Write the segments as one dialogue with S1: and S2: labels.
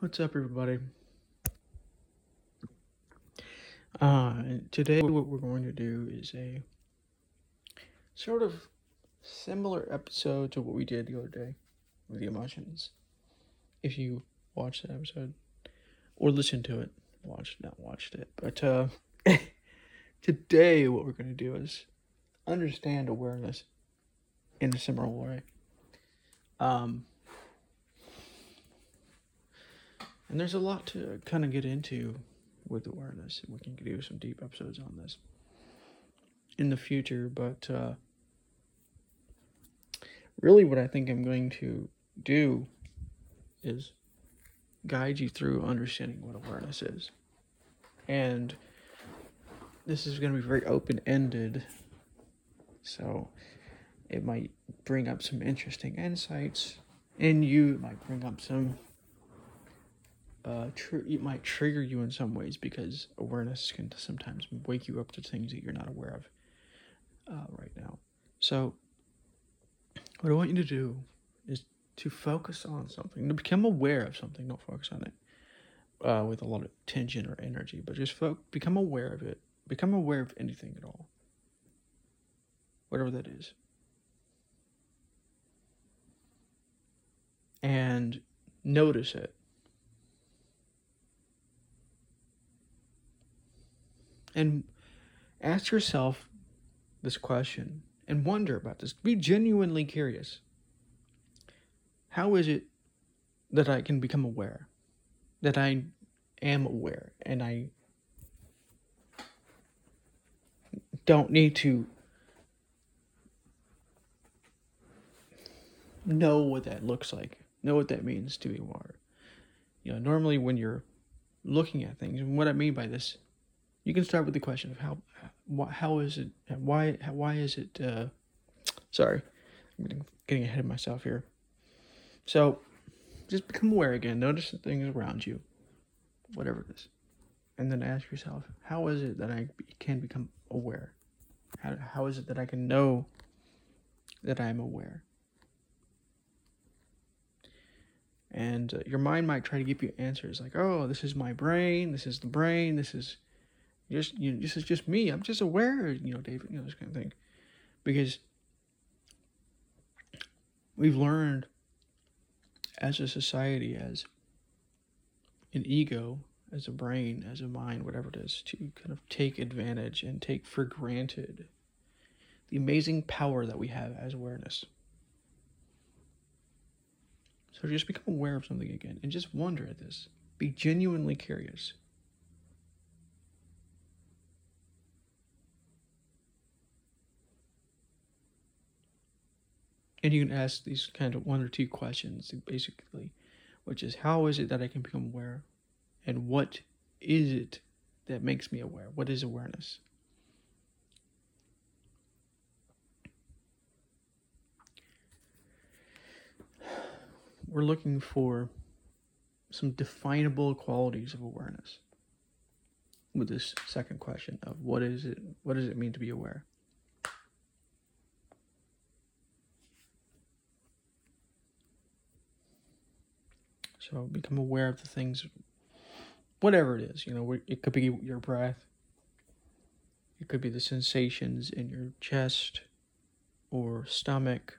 S1: What's up, everybody? Uh, today, what we're going to do is a sort of similar episode to what we did the other day with the emotions. If you watched that episode or listened to it, watched not watched it, but uh, today, what we're going to do is understand awareness in a similar way. Um, and there's a lot to kind of get into with awareness. We can do some deep episodes on this in the future, but uh, really, what I think I'm going to do is guide you through understanding what awareness is. And this is going to be very open ended, so it might bring up some interesting insights in you, it might bring up some uh, tr- it might trigger you in some ways because awareness can sometimes wake you up to things that you're not aware of uh, right now. So, what I want you to do is to focus on something, to become aware of something. Don't focus on it uh, with a lot of tension or energy, but just fo- become aware of it. Become aware of anything at all, whatever that is. And notice it and ask yourself this question and wonder about this. Be genuinely curious. How is it that I can become aware? That I am aware and I don't need to know what that looks like, know what that means to be aware. You know, normally when you're looking at things, and what I mean by this you can start with the question of how how is it why why is it uh, sorry i'm getting, getting ahead of myself here. So just become aware again. Notice the things around you whatever it is. And then ask yourself how is it that i can become aware? How, how is it that i can know that i'm aware and uh, your mind might try to give you answers like oh this is my brain this is the brain this is just you know, this is just me. I'm just aware, you know, David, you know, this kind of thing. Because we've learned as a society, as an ego, as a brain, as a mind, whatever it is, to kind of take advantage and take for granted the amazing power that we have as awareness. So just become aware of something again and just wonder at this. Be genuinely curious. and you can ask these kind of one or two questions basically which is how is it that i can become aware and what is it that makes me aware what is awareness we're looking for some definable qualities of awareness with this second question of what is it what does it mean to be aware So become aware of the things, whatever it is. You know, it could be your breath. It could be the sensations in your chest or stomach,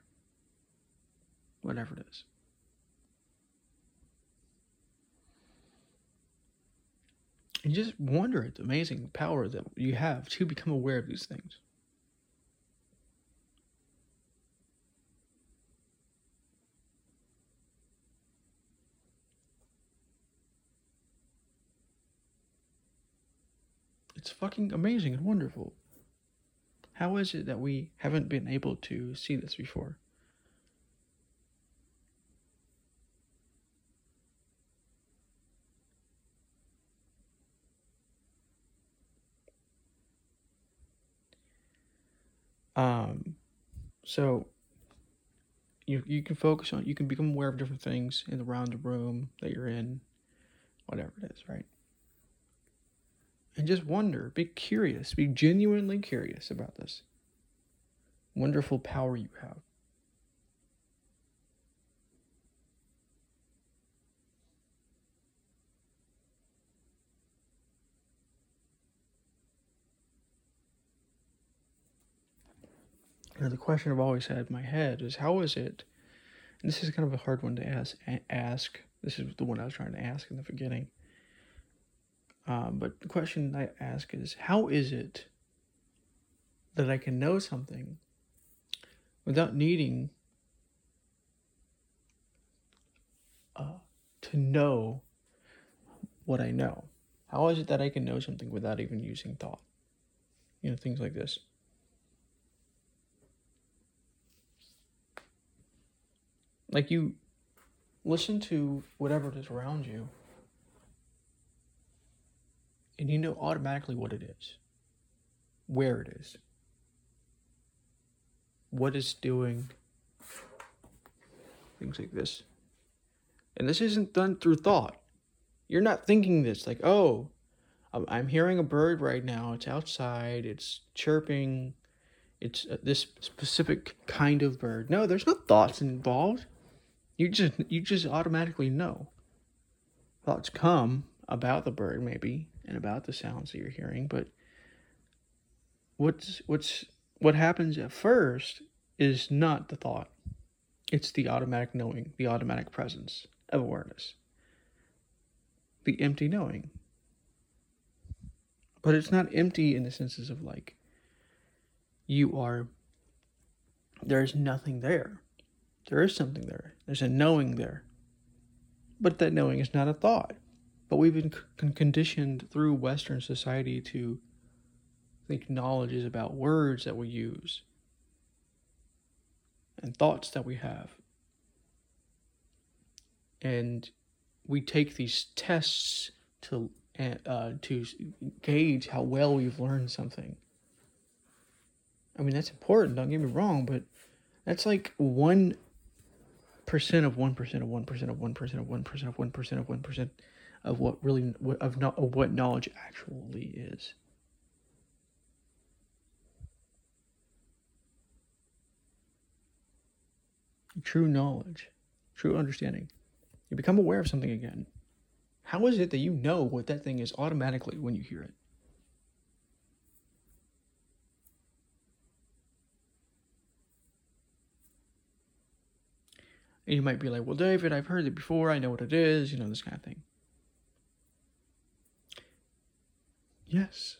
S1: whatever it is. And just wonder at the amazing power that you have to become aware of these things. It's fucking amazing and wonderful. How is it that we haven't been able to see this before? Um, so you you can focus on you can become aware of different things in the round the room that you're in, whatever it is, right? and just wonder, be curious, be genuinely curious about this wonderful power you have. You know, the question I've always had in my head is how is it? And this is kind of a hard one to ask. Ask. This is the one I was trying to ask in the beginning. Um, but the question I ask is how is it that I can know something without needing uh, to know what I know? How is it that I can know something without even using thought? You know, things like this. Like you listen to whatever it is around you, and you know automatically what it is, where it is, what it's doing, things like this. And this isn't done through thought. You're not thinking this like, oh, I'm hearing a bird right now. It's outside. It's chirping. It's uh, this specific kind of bird. No, there's no thoughts involved. You just you just automatically know. Thoughts come about the bird maybe and about the sounds that you're hearing, but what's what's what happens at first is not the thought. It's the automatic knowing, the automatic presence of awareness. The empty knowing. But it's not empty in the senses of like you are there's nothing there. There is something there. There's a knowing there. But that knowing is not a thought. But we've been con- conditioned through Western society to think knowledge is about words that we use and thoughts that we have. And we take these tests to uh, to gauge how well we've learned something. I mean that's important. Don't get me wrong, but that's like one percent of one percent of one percent of one percent of one percent of one percent of one percent of what really of not of what knowledge actually is. True knowledge, true understanding. You become aware of something again. How is it that you know what that thing is automatically when you hear it? And you might be like, well, David, I've heard it before. I know what it is, you know, this kind of thing. Yes.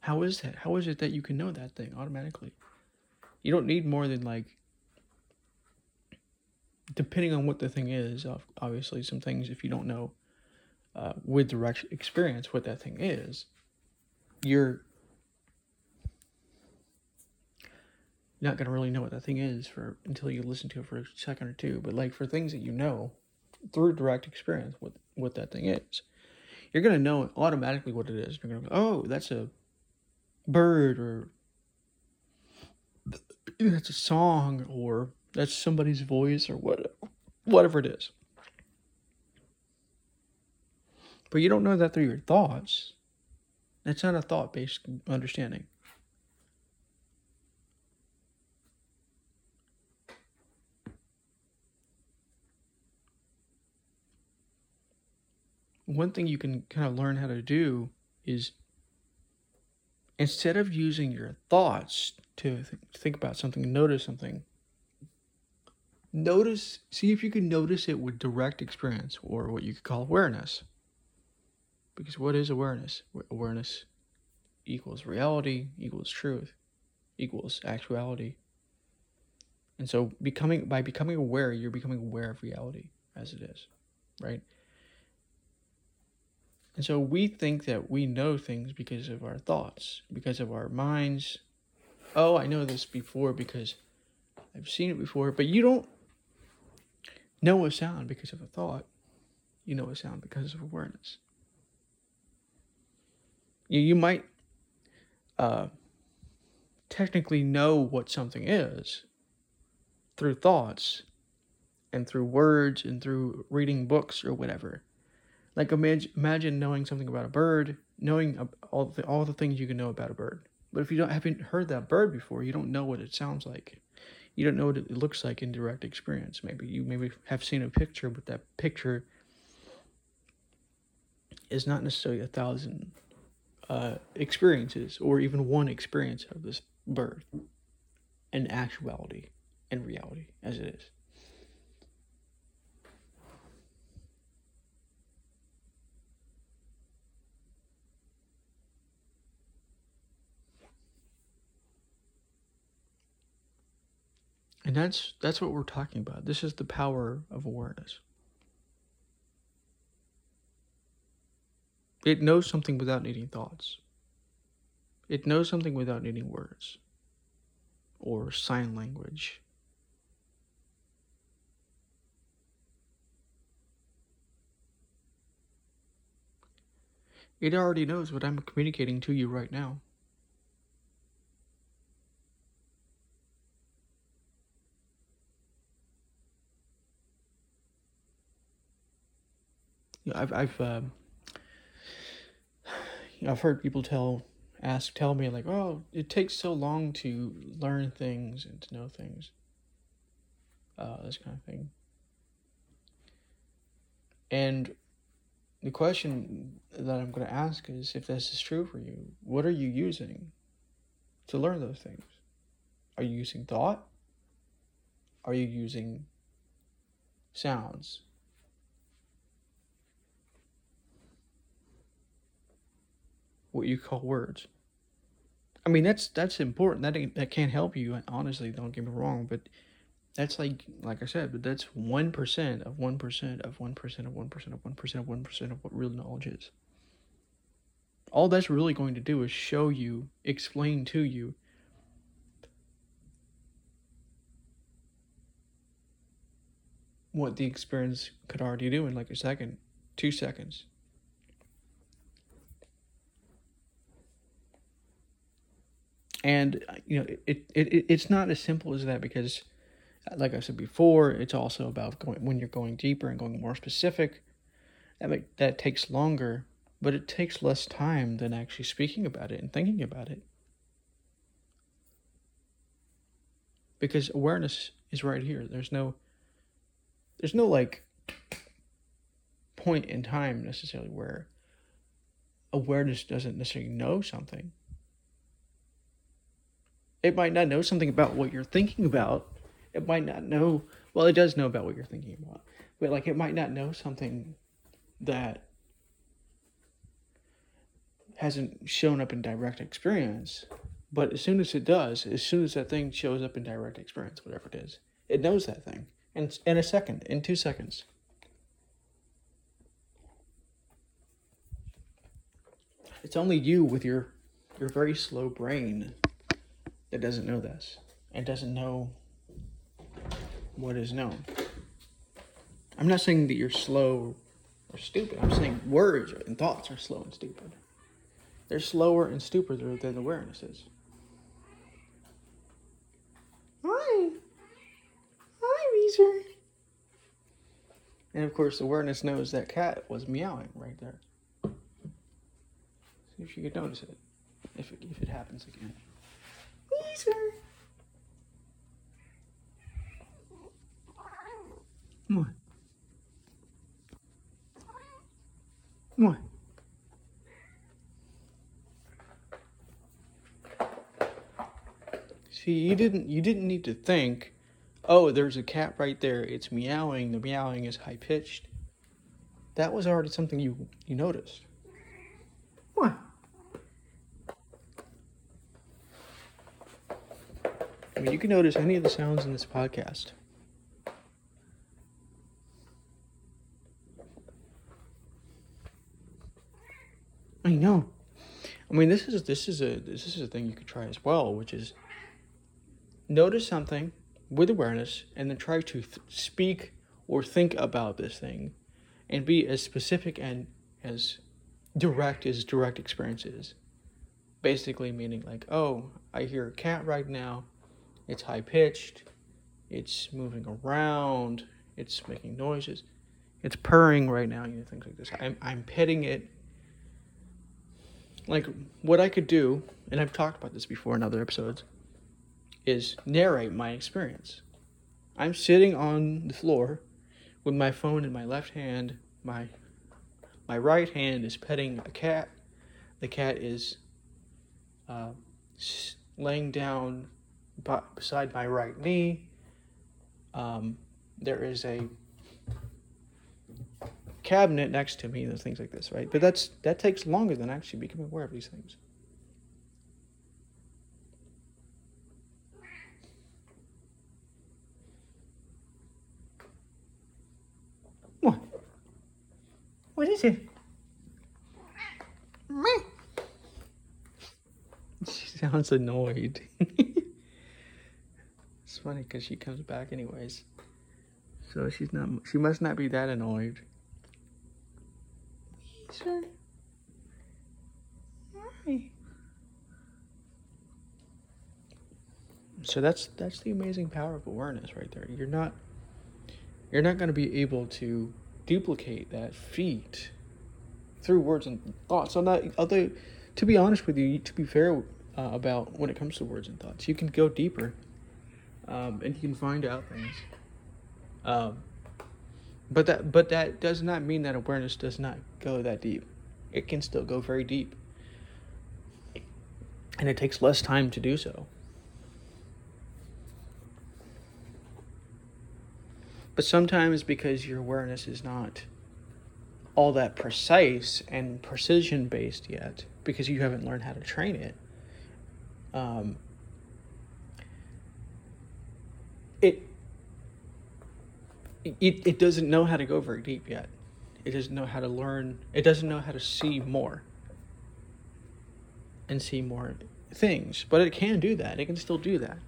S1: How is that? How is it that you can know that thing automatically? You don't need more than like, depending on what the thing is, obviously, some things, if you don't know uh, with direct experience what that thing is, you're not going to really know what that thing is for until you listen to it for a second or two. But like for things that you know through direct experience, what what that thing is, you're going to know automatically what it is. You're going to go, oh, that's a bird, or that's a song, or that's somebody's voice, or what, whatever it is. But you don't know that through your thoughts. That's not a thought based understanding. One thing you can kind of learn how to do is instead of using your thoughts to th- think about something, notice something, notice, see if you can notice it with direct experience or what you could call awareness. Because what is awareness? Awareness equals reality, equals truth, equals actuality. And so becoming by becoming aware, you're becoming aware of reality as it is, right? And so we think that we know things because of our thoughts, because of our minds. Oh, I know this before because I've seen it before, but you don't know a sound because of a thought. You know a sound because of awareness. You, you might uh, technically know what something is through thoughts and through words and through reading books or whatever. Like imagine, imagine knowing something about a bird, knowing all the all the things you can know about a bird. But if you don't haven't heard that bird before, you don't know what it sounds like. You don't know what it looks like in direct experience. Maybe you maybe have seen a picture, but that picture is not necessarily a thousand uh, experiences or even one experience of this bird. in actuality and reality as it is. And that's that's what we're talking about. This is the power of awareness. It knows something without needing thoughts. It knows something without needing words or sign language. It already knows what I'm communicating to you right now. I've I've um, I've heard people tell ask tell me like, "Oh, it takes so long to learn things and to know things." Uh, this kind of thing. And the question that I'm going to ask is if this is true for you, what are you using to learn those things? Are you using thought? Are you using sounds? What you call words. I mean, that's that's important. That that can't help you. Honestly, don't get me wrong, but that's like like I said, but that's one percent of one percent of one percent of one percent of one percent of one percent of what real knowledge is. All that's really going to do is show you, explain to you what the experience could already do in like a second, two seconds. And you know it, it it's not as simple as that because like i said before it's also about going when you're going deeper and going more specific that make, that takes longer but it takes less time than actually speaking about it and thinking about it. Because awareness is right here. There's no there's no like point in time necessarily where awareness doesn't necessarily know something it might not know something about what you're thinking about. It might not know, well, it does know about what you're thinking about, but like it might not know something that hasn't shown up in direct experience. But as soon as it does, as soon as that thing shows up in direct experience, whatever it is, it knows that thing in, in a second, in two seconds. It's only you with your your very slow brain that doesn't know this and doesn't know what is known. I'm not saying that you're slow or stupid. I'm saying words and thoughts are slow and stupid. They're slower and stupider than awareness is. Hi. Hi, Weezer. And of course, awareness knows that cat was meowing right there. See if you could notice it, if it, if it happens again. Weezer. What? What? See, you didn't you didn't need to think, oh, there's a cat right there. It's meowing. The meowing is high pitched. That was already something you you noticed. What? I mean, you can notice any of the sounds in this podcast. I know. I mean, this is this is a this is a thing you could try as well, which is notice something with awareness and then try to th- speak or think about this thing and be as specific and as direct as direct experience is. Basically, meaning like, oh, I hear a cat right now it's high pitched, it's moving around, it's making noises, it's purring right now, you know, things like this. I'm, I'm petting it. Like, what I could do, and I've talked about this before in other episodes, is narrate my experience. I'm sitting on the floor with my phone in my left hand. My my right hand is petting a cat. The cat is uh, laying down beside my right knee. Um, there is a cabinet next to me and things like this, right? But that's that takes longer than actually becoming aware of these things. What? What is it? She sounds annoyed. it's funny because she comes back anyways. So she's not. She must not be that annoyed. Sure. Hi. So that's that's the amazing power of awareness right there. You're not you're not going to be able to duplicate that feat through words and thoughts. So not although to be honest with you, to be fair uh, about when it comes to words and thoughts, you can go deeper um, and you can find out things. Um, but that but that does not mean that awareness does not go that deep. It can still go very deep. And it takes less time to do so. But sometimes because your awareness is not all that precise and precision based yet, because you haven't learned how to train it, um, it, it doesn't know how to go very deep yet. It doesn't know how to learn. It doesn't know how to see more and see more things. But it can do that. It can still do that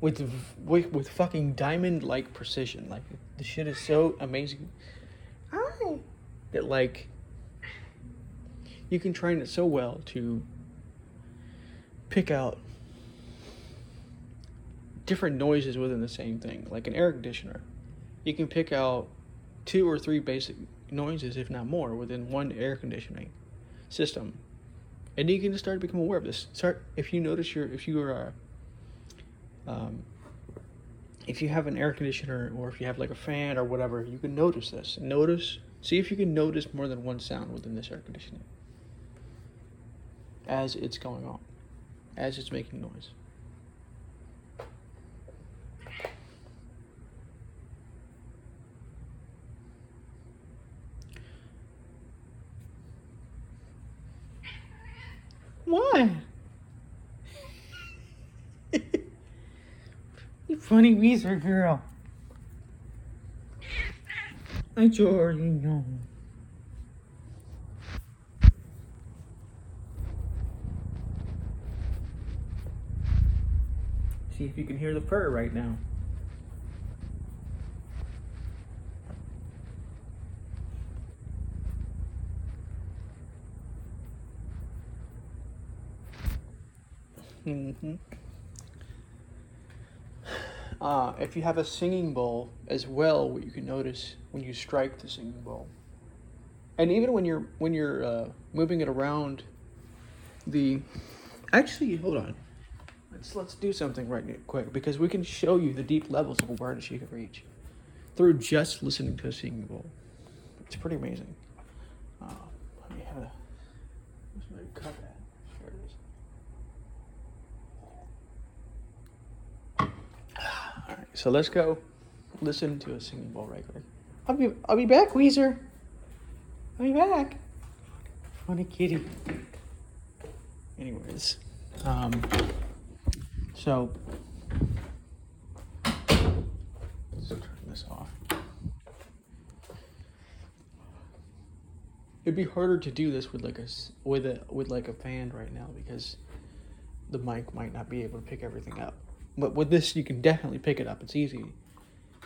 S1: with with, with fucking diamond like precision. Like the shit is so amazing. Hi. That like you can train it so well to pick out different noises within the same thing, like an air conditioner you can pick out two or three basic noises, if not more, within one air conditioning system. And you can start to become aware of this. Start if you notice your if you are um, if you have an air conditioner or if you have like a fan or whatever, you can notice this. Notice, see if you can notice more than one sound within this air conditioning as it's going on, as it's making noise. Why? you funny Weezer girl. I already know. See if you can hear the purr right now. Mm-hmm. Uh, if you have a singing bowl as well, what you can notice when you strike the singing bowl, and even when you're when you're uh, moving it around the, actually, hold on, let's let's do something right quick because we can show you the deep levels of awareness you can reach through just listening to a singing bowl. It's pretty amazing. Uh, let me have a. Let's cut that. So let's go listen to a singing bowl right quick. I'll be I'll be back, Weezer. I'll be back. Funny kitty. Anyways, um, so let's turn this off. It'd be harder to do this with like a with a with like a fan right now because the mic might not be able to pick everything up. But with this, you can definitely pick it up. It's easy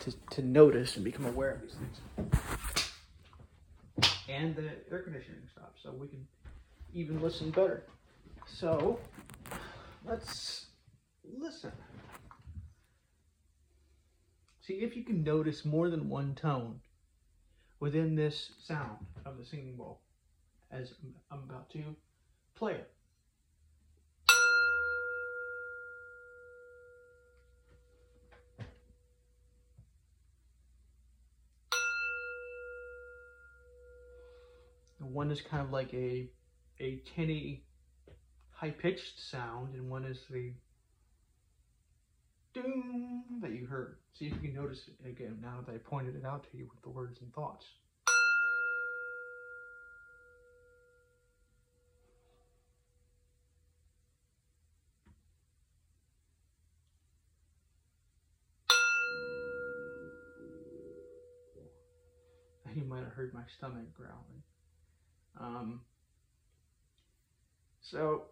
S1: to, to notice and become aware of these things. And the air conditioning stops, so we can even listen better. So let's listen. See if you can notice more than one tone within this sound of the singing bowl as I'm about to play it. One is kind of like a a tinny high pitched sound and one is the doom that you heard. See if you can notice it again now that I pointed it out to you with the words and thoughts. You might have heard my stomach growling. Um, so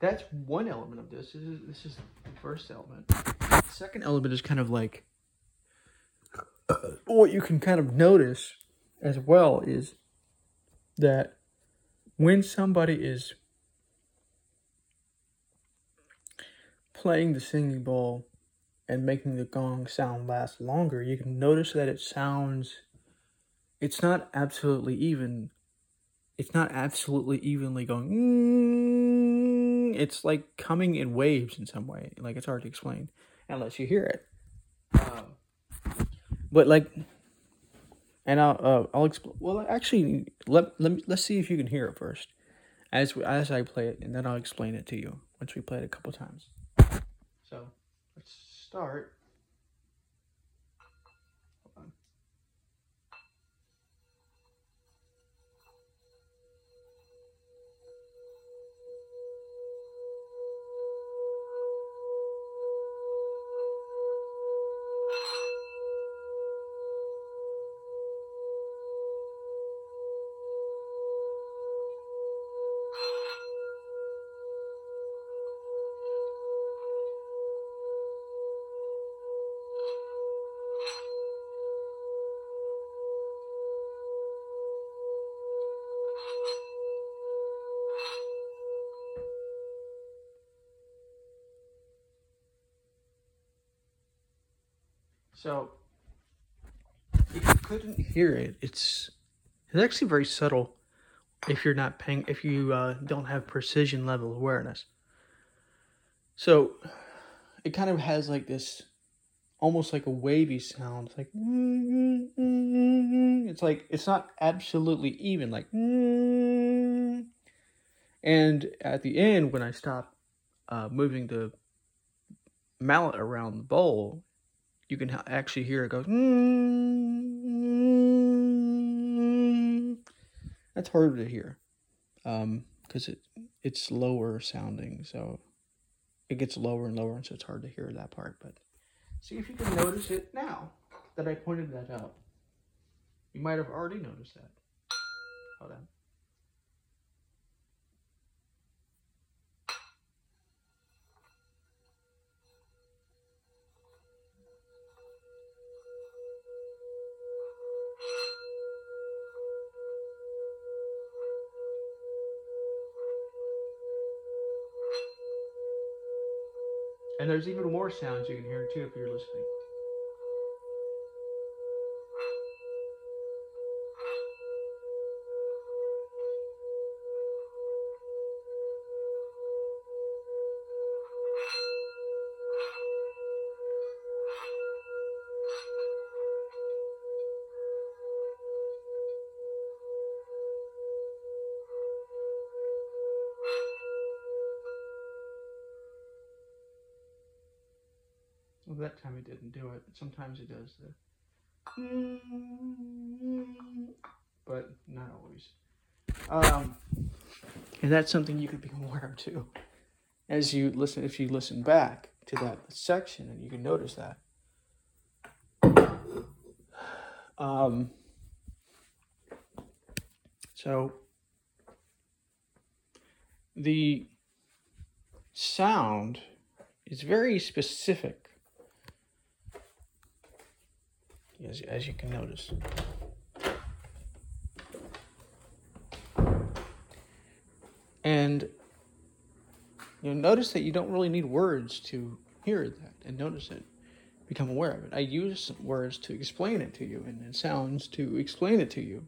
S1: that's one element of this. This is, this is the first element. The second element is kind of like uh, what you can kind of notice as well is that when somebody is playing the singing bowl and making the gong sound last longer, you can notice that it sounds it's not absolutely even it's not absolutely evenly going mm, it's like coming in waves in some way. Like it's hard to explain unless you hear it. Um, but like and i'll uh, i'll explain well actually let, let me let's see if you can hear it first as as i play it and then i'll explain it to you once we play it a couple times. So let's start So if you couldn't hear it, it's it's actually very subtle if you're not paying if you uh, don't have precision level awareness. So it kind of has like this almost like a wavy sound. It's like it's like it's not absolutely even like and at the end when I stop uh, moving the mallet around the bowl, you can actually hear it go. That's harder to hear, um, because it it's lower sounding, so it gets lower and lower, and so it's hard to hear that part. But see if you can notice it now that I pointed that out. You might have already noticed that. Hold on. And there's even more sounds you can hear too if you're listening. Time it didn't do it. Sometimes it does the, but not always. Um, and that's something you could be aware of too, as you listen. If you listen back to that section, and you can notice that. Um, so the sound is very specific as, as you can notice. And you notice that you don't really need words to hear that and notice it, become aware of it. I use words to explain it to you and, and sounds to explain it to you,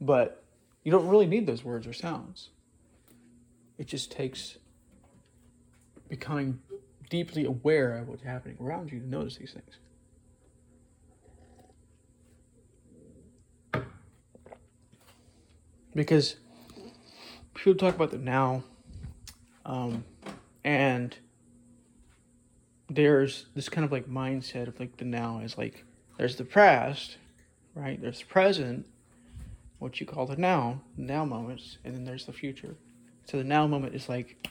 S1: but you don't really need those words or sounds. It just takes becoming deeply aware of what's happening around you to notice these things. Because people talk about the now, um, and there's this kind of like mindset of like the now is like there's the past, right? There's the present, what you call the now, now moments, and then there's the future. So the now moment is like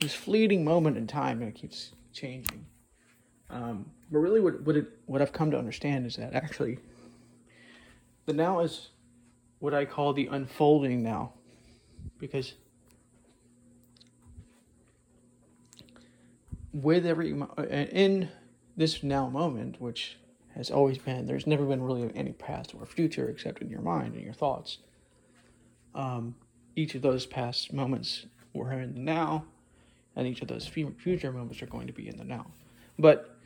S1: this fleeting moment in time, and it keeps changing. Um, but really, what what it, what I've come to understand is that actually, the now is what I call the unfolding now, because with every uh, in this now moment, which has always been, there's never been really any past or future except in your mind and your thoughts. Um, each of those past moments were in the now, and each of those future moments are going to be in the now. But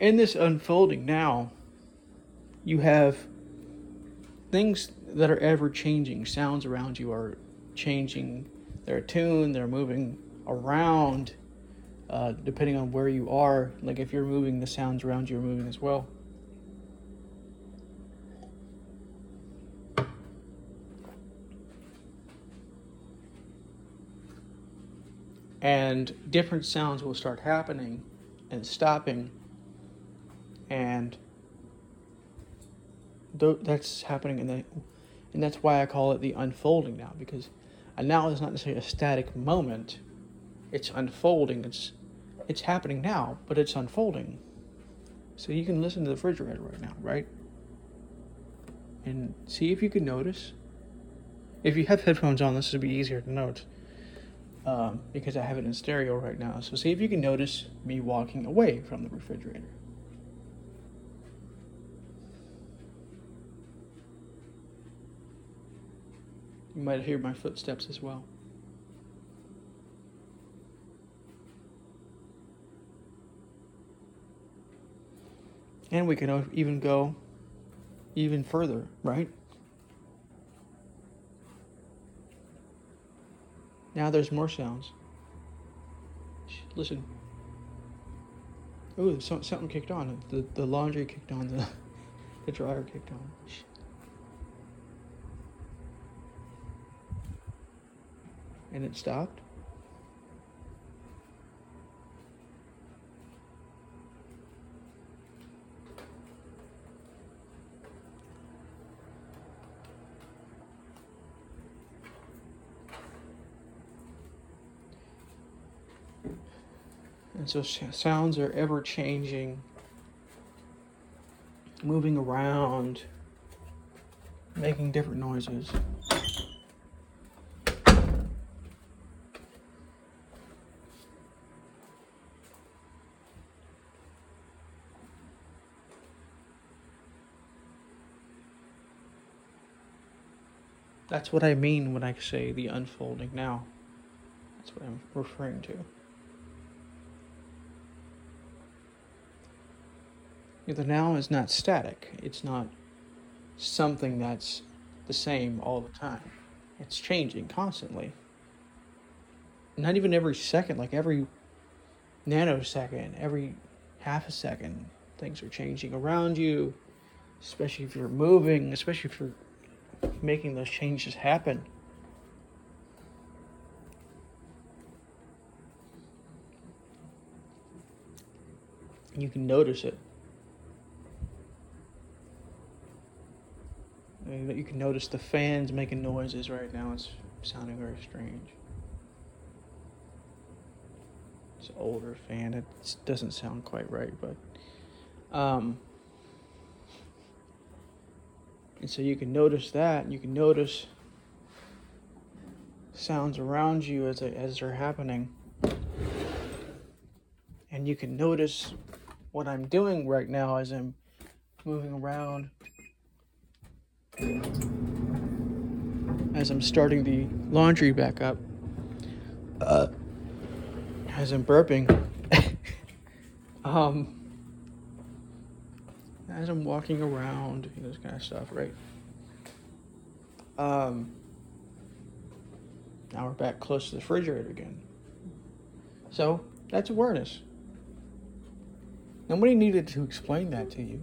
S1: in this unfolding now, you have things that are ever changing. Sounds around you are changing. They're tuned, they're moving around uh, depending on where you are. Like if you're moving, the sounds around you are moving as well. And different sounds will start happening and stopping. And th- that's happening in the, and that's why I call it the unfolding now because a now is not necessarily a static moment. It's unfolding. It's it's happening now, but it's unfolding. So you can listen to the refrigerator right now, right? And see if you can notice. If you have headphones on, this would be easier to note um, because I have it in stereo right now. So see if you can notice me walking away from the refrigerator. You might hear my footsteps as well. And we can even go even further, right? Now there's more sounds. Listen. Ooh, something kicked on. The, the laundry kicked on. The, the dryer kicked on. And it stopped. And so sounds are ever changing, moving around, making different noises. That's what I mean when I say the unfolding now. That's what I'm referring to. The now is not static. It's not something that's the same all the time. It's changing constantly. Not even every second, like every nanosecond, every half a second, things are changing around you, especially if you're moving, especially if you're making those changes happen. You can notice it. you can notice the fans making noises right now. It's sounding very strange. It's an older fan. It doesn't sound quite right, but um, and so you can notice that. You can notice sounds around you as they, as they're happening, and you can notice what I'm doing right now as I'm moving around. As I'm starting the laundry back up, uh, as I'm burping, um, as I'm walking around, you know, this kind of stuff, right? Um, now we're back close to the refrigerator again. So that's awareness. Nobody needed to explain that to you.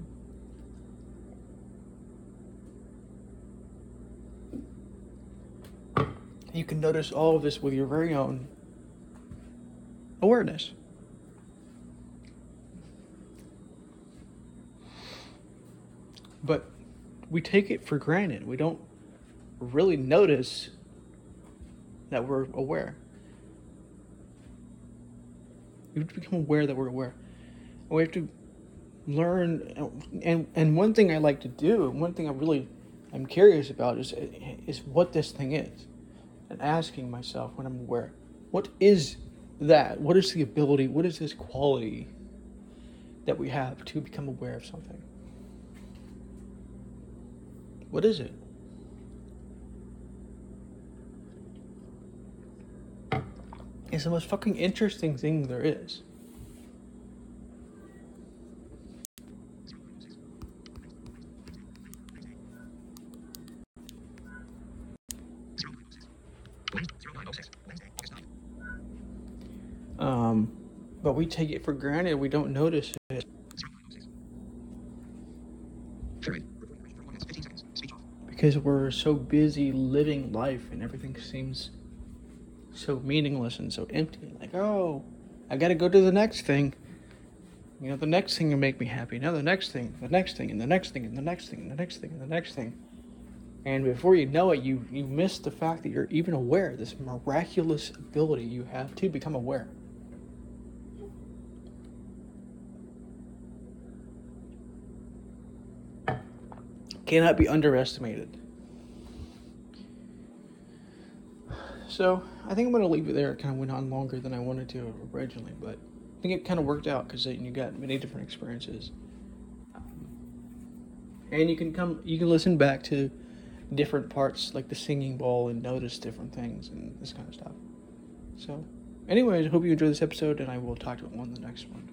S1: you can notice all of this with your very own awareness. But we take it for granted. We don't really notice that we're aware. We have to become aware that we're aware. And we have to learn and and one thing I like to do, one thing I really I'm curious about is is what this thing is. And asking myself when I'm aware, what is that? What is the ability? What is this quality that we have to become aware of something? What is it? It's the most fucking interesting thing there is. Um, but we take it for granted. We don't notice it. Because we're so busy living life and everything seems so meaningless and so empty. Like, oh, I gotta go to the next thing. You know, the next thing will make me happy. Now the next thing, the next thing, and the next thing, and the next thing, and the next thing, and the next thing. And before you know it, you, you miss the fact that you're even aware, this miraculous ability you have to become aware. Cannot be underestimated. So I think I'm going to leave it there. It kind of went on longer than I wanted to originally, but I think it kind of worked out because you got many different experiences. and you can come, you can listen back to different parts like the singing bowl and notice different things and this kind of stuff. So, anyways, I hope you enjoyed this episode, and I will talk to you on the next one.